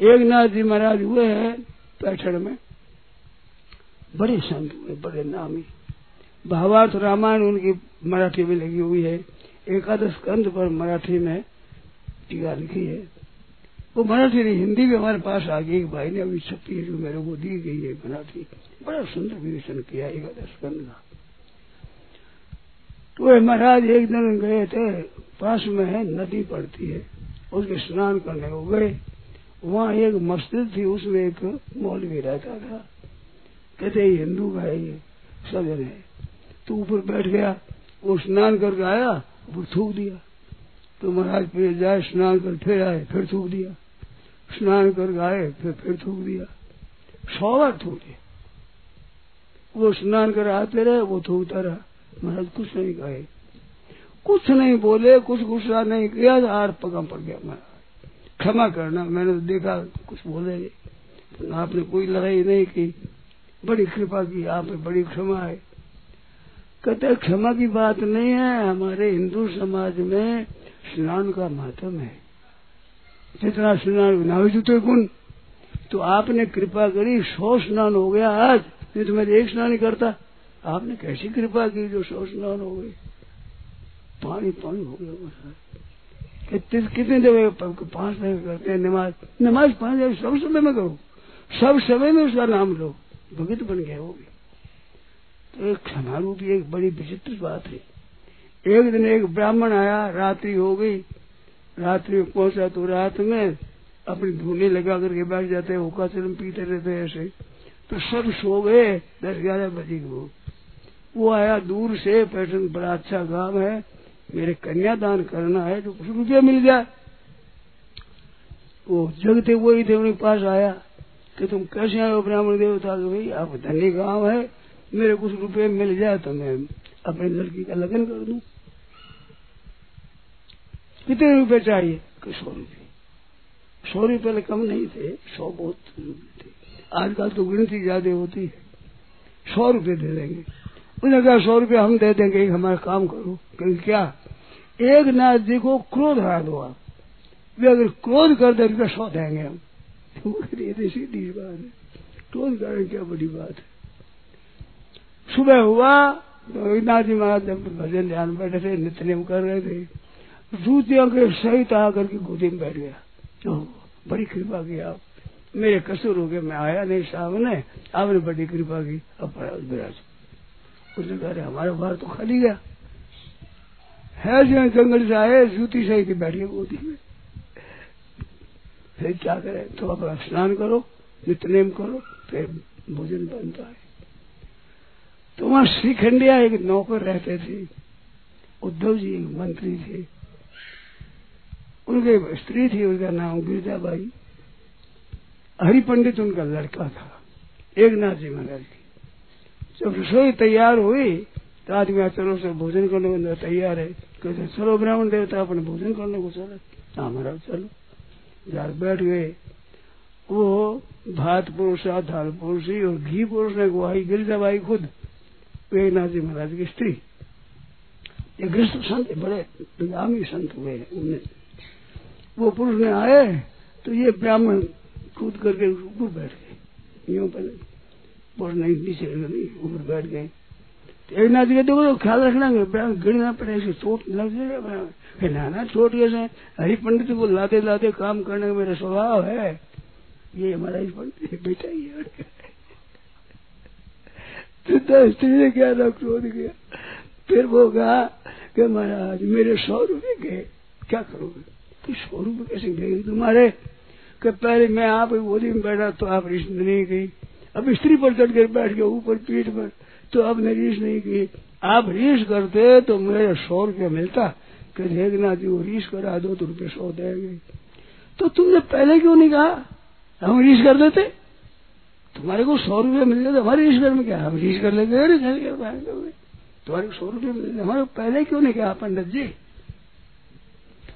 एक नाथ जी महाराज हुए हैं पैठड़ में। बड़े संत हुए, बड़े नामी। भावार्थ रामायण उनकी मराठी में लगी हुई है। एकादश कंध पर मराठी में टीका लिखी है। वो मराठी नहीं, हिंदी भी हमारे पास आ गई भाई ने अभी छपी जो मेरे को दी गई है मराठी। बड़ा सुंदर विवेचन किया एकादश कंध का। तो महाराज एक दिन गए थे, पास में है, नदी पड़ती है। उसके स्नान करने को गए। वहाँ एक मस्जिद थी, उसमें एक मौलवी रहता था। कहते हिंदू का है ये सजन है। तो ऊपर बैठ गया, वो स्नान करके आया वो थूक दिया। तो महाराज फिर जाए, स्नान कर, फिर आए, फिर थूक दिया। स्नान करके आए, फिर फिर थूक दिया। सौ बार थूक दिया। वो स्नान कर आते रहे, वो थूकता रहा। महाराज कुछ नहीं कहे। कुछ नहीं बोले, कुछ गुस्सा नहीं किया, आर पगम पड़ गया महाराज। क्षमा करना। मैंने तो देखा, कुछ बोले नहीं आपने कोई लड़ाई नहीं की बड़ी कृपा की, आप बड़ी क्षमा है। कहते क्षमा की बात नहीं है, हमारे हिंदू समाज में स्नान का महत्व है। जितना स्नान नावी जूते गुण तो आपने कृपा करी, सौ स्नान हो गया आज, नहीं तो मैं एक स्नान ही करता। आपने कैसी कृपा की जो सौ स्नान हो गए पानी पानी हो गया कितने जगह पाँच जगह करते हैं नमाज़? नमाज़ पाँच जगह, सब समय में करो। सब समय में उसका नाम लो। भगत बन गए वो भी। तो एक क्षमा रूपी एक बड़ी विचित्र बात है। एक दिन एक ब्राह्मण आया, रात्रि हो गई। रात्रि में पहुँचा तो रात में अपनी धुनी लगा करके बैठ जाते हुका चरम पीते रहते ऐसे। तो सब सो गए, दस ग्यारह बजे को वो। आया दूर से पैटर्न बड़ा अच्छा गाँव है। मेरे कन्यादान करना है तो कुछ रुपया मिल जाए वो जगते वही उनके पास आया कि तुम कैसे हो, ब्राह्मण देवता? के भाई, आप धनी गाँव है, मेरे कुछ रुपए मिल जाए तो मैं अपनी लड़की का लगन कर दू। कितने रुपए चाहिए? कि सौ रुपये सौ रुपये पहले कम नहीं थे, सौ बहुत रुपये थे। आजकल तो गिनती ज़्यादा होती है। सौ रुपये दे देंगे। उन्होंने कहा सौ रुपये हम दे देंगे, एक हमारा काम करो। क्योंकि क्या? एक नाथ जी को क्रोध हरा दो आप वे अगर क्रोध कर दे रुपये सौ देंगे हम। तो सीधी बात है। क्रोध करने क्या बड़ी बात है। सुबह हुआ तो नाथ जी महाराज भजन ध्यान बैठे थे नित्यनियम कर रहे थे जूतियों के सहित आकर के गोदी में बैठ गया। बड़ी कृपा की आप। मेरे कसूर हो गए, मैं आया नहीं सामने, आपने बड़ी कृपा की, अब विराज उसने कहा हमारा बार तो खाली गया। है जो जंगल से आए, जूती सहित बैठ गए गोदी में। फिर क्या करे? तो अब स्नान करो, नित्यनेम करो, फिर भोजन बनता है। तो वहाँ श्रीखंडिया एक नौकर रहते थे। उद्धव जी एक मंत्री थे। उनके स्त्री थी, उनका नाम गिरजाबाई। हरि पंडित उनका लड़का था। एक नाथ जी महाराज की। जब रसोई तैयार हुई तो आदमी चलो से भोजन करने को तैयार है। कहते, चलो ब्राह्मण देवता, अपने भोजन करने को चलो। हाँ महाराज, चलो। यार बैठ गए। वो भात पुरुषा दाल पुरुषी और घी पुरुष ने गुहाई गिरजाबाई खुद। वेगनाथ जी महाराज की स्त्री। ये गृहस्थ संत, बड़े नामी संत हुए उनने वो पुरुष ने आए तो ये ब्राह्मण कूद करके बैठ गए। यूँ पहले पुरुष नहीं नीचे ऊपर बैठ गए। तो एक नाथ जी देखो तो ख्याल रखना गिरना पड़े, ऐसे चोट लग जाएगा नाना चोट कैसे हरि पंडित को लाते लाते काम करने का मेरा स्वभाव है। ये हमारा ही पंडित बेटा ही है। तो स्त्री ने क्या ना क्रोध किया? फिर वो कहा कि महाराज, मेरे सौ रुपये गए, क्या करोगे? कि सौ रुपये कैसे गए? तुम्हारे, कि पहले मैं आप गोदी में बैठा तो आप रिश्त नहीं गई। अब स्त्री पर चढ़ कर बैठ गए ऊपर पीठ पर तो अब ने रीस नहीं की। आप रीस करते तो मेरे सौ रुपया मिलता? कि देखना जी, वो रीस करा दो तो रुपये सौ देंगे तो तुमने पहले क्यों नहीं कहा? हम रीस कर देते। तुम्हारे को सौ रुपये मिल जाते हमारे ईश्वर में क्या? हम रीस कर लेंगे तुम्हारे को सौ रुपये मिल जाते हमारे पहले क्यों नहीं कहा, पंडित जी?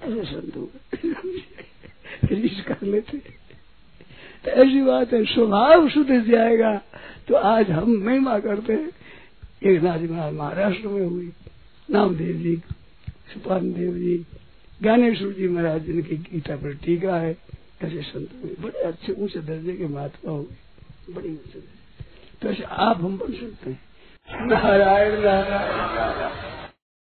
ऐसे संतु रीस कर लेते। तो ऐसी बात है, स्वभाव शुद्ध जाएगा तो आज हम महिमा करते हैं। एक नाथ महाराज महाराष्ट्र में हुई, नामदेव जी सुपान देव जी, ज्ञानेश्वर जी महाराज जिनकी गीता पर टीका है, ऐसे संत हुए, बड़े अच्छे ऊँचे दर्जे के महात्मा हो गए बड़ी ऊँचे तो ऐसे आप हम बन सकते हैं। नारायण नारायण।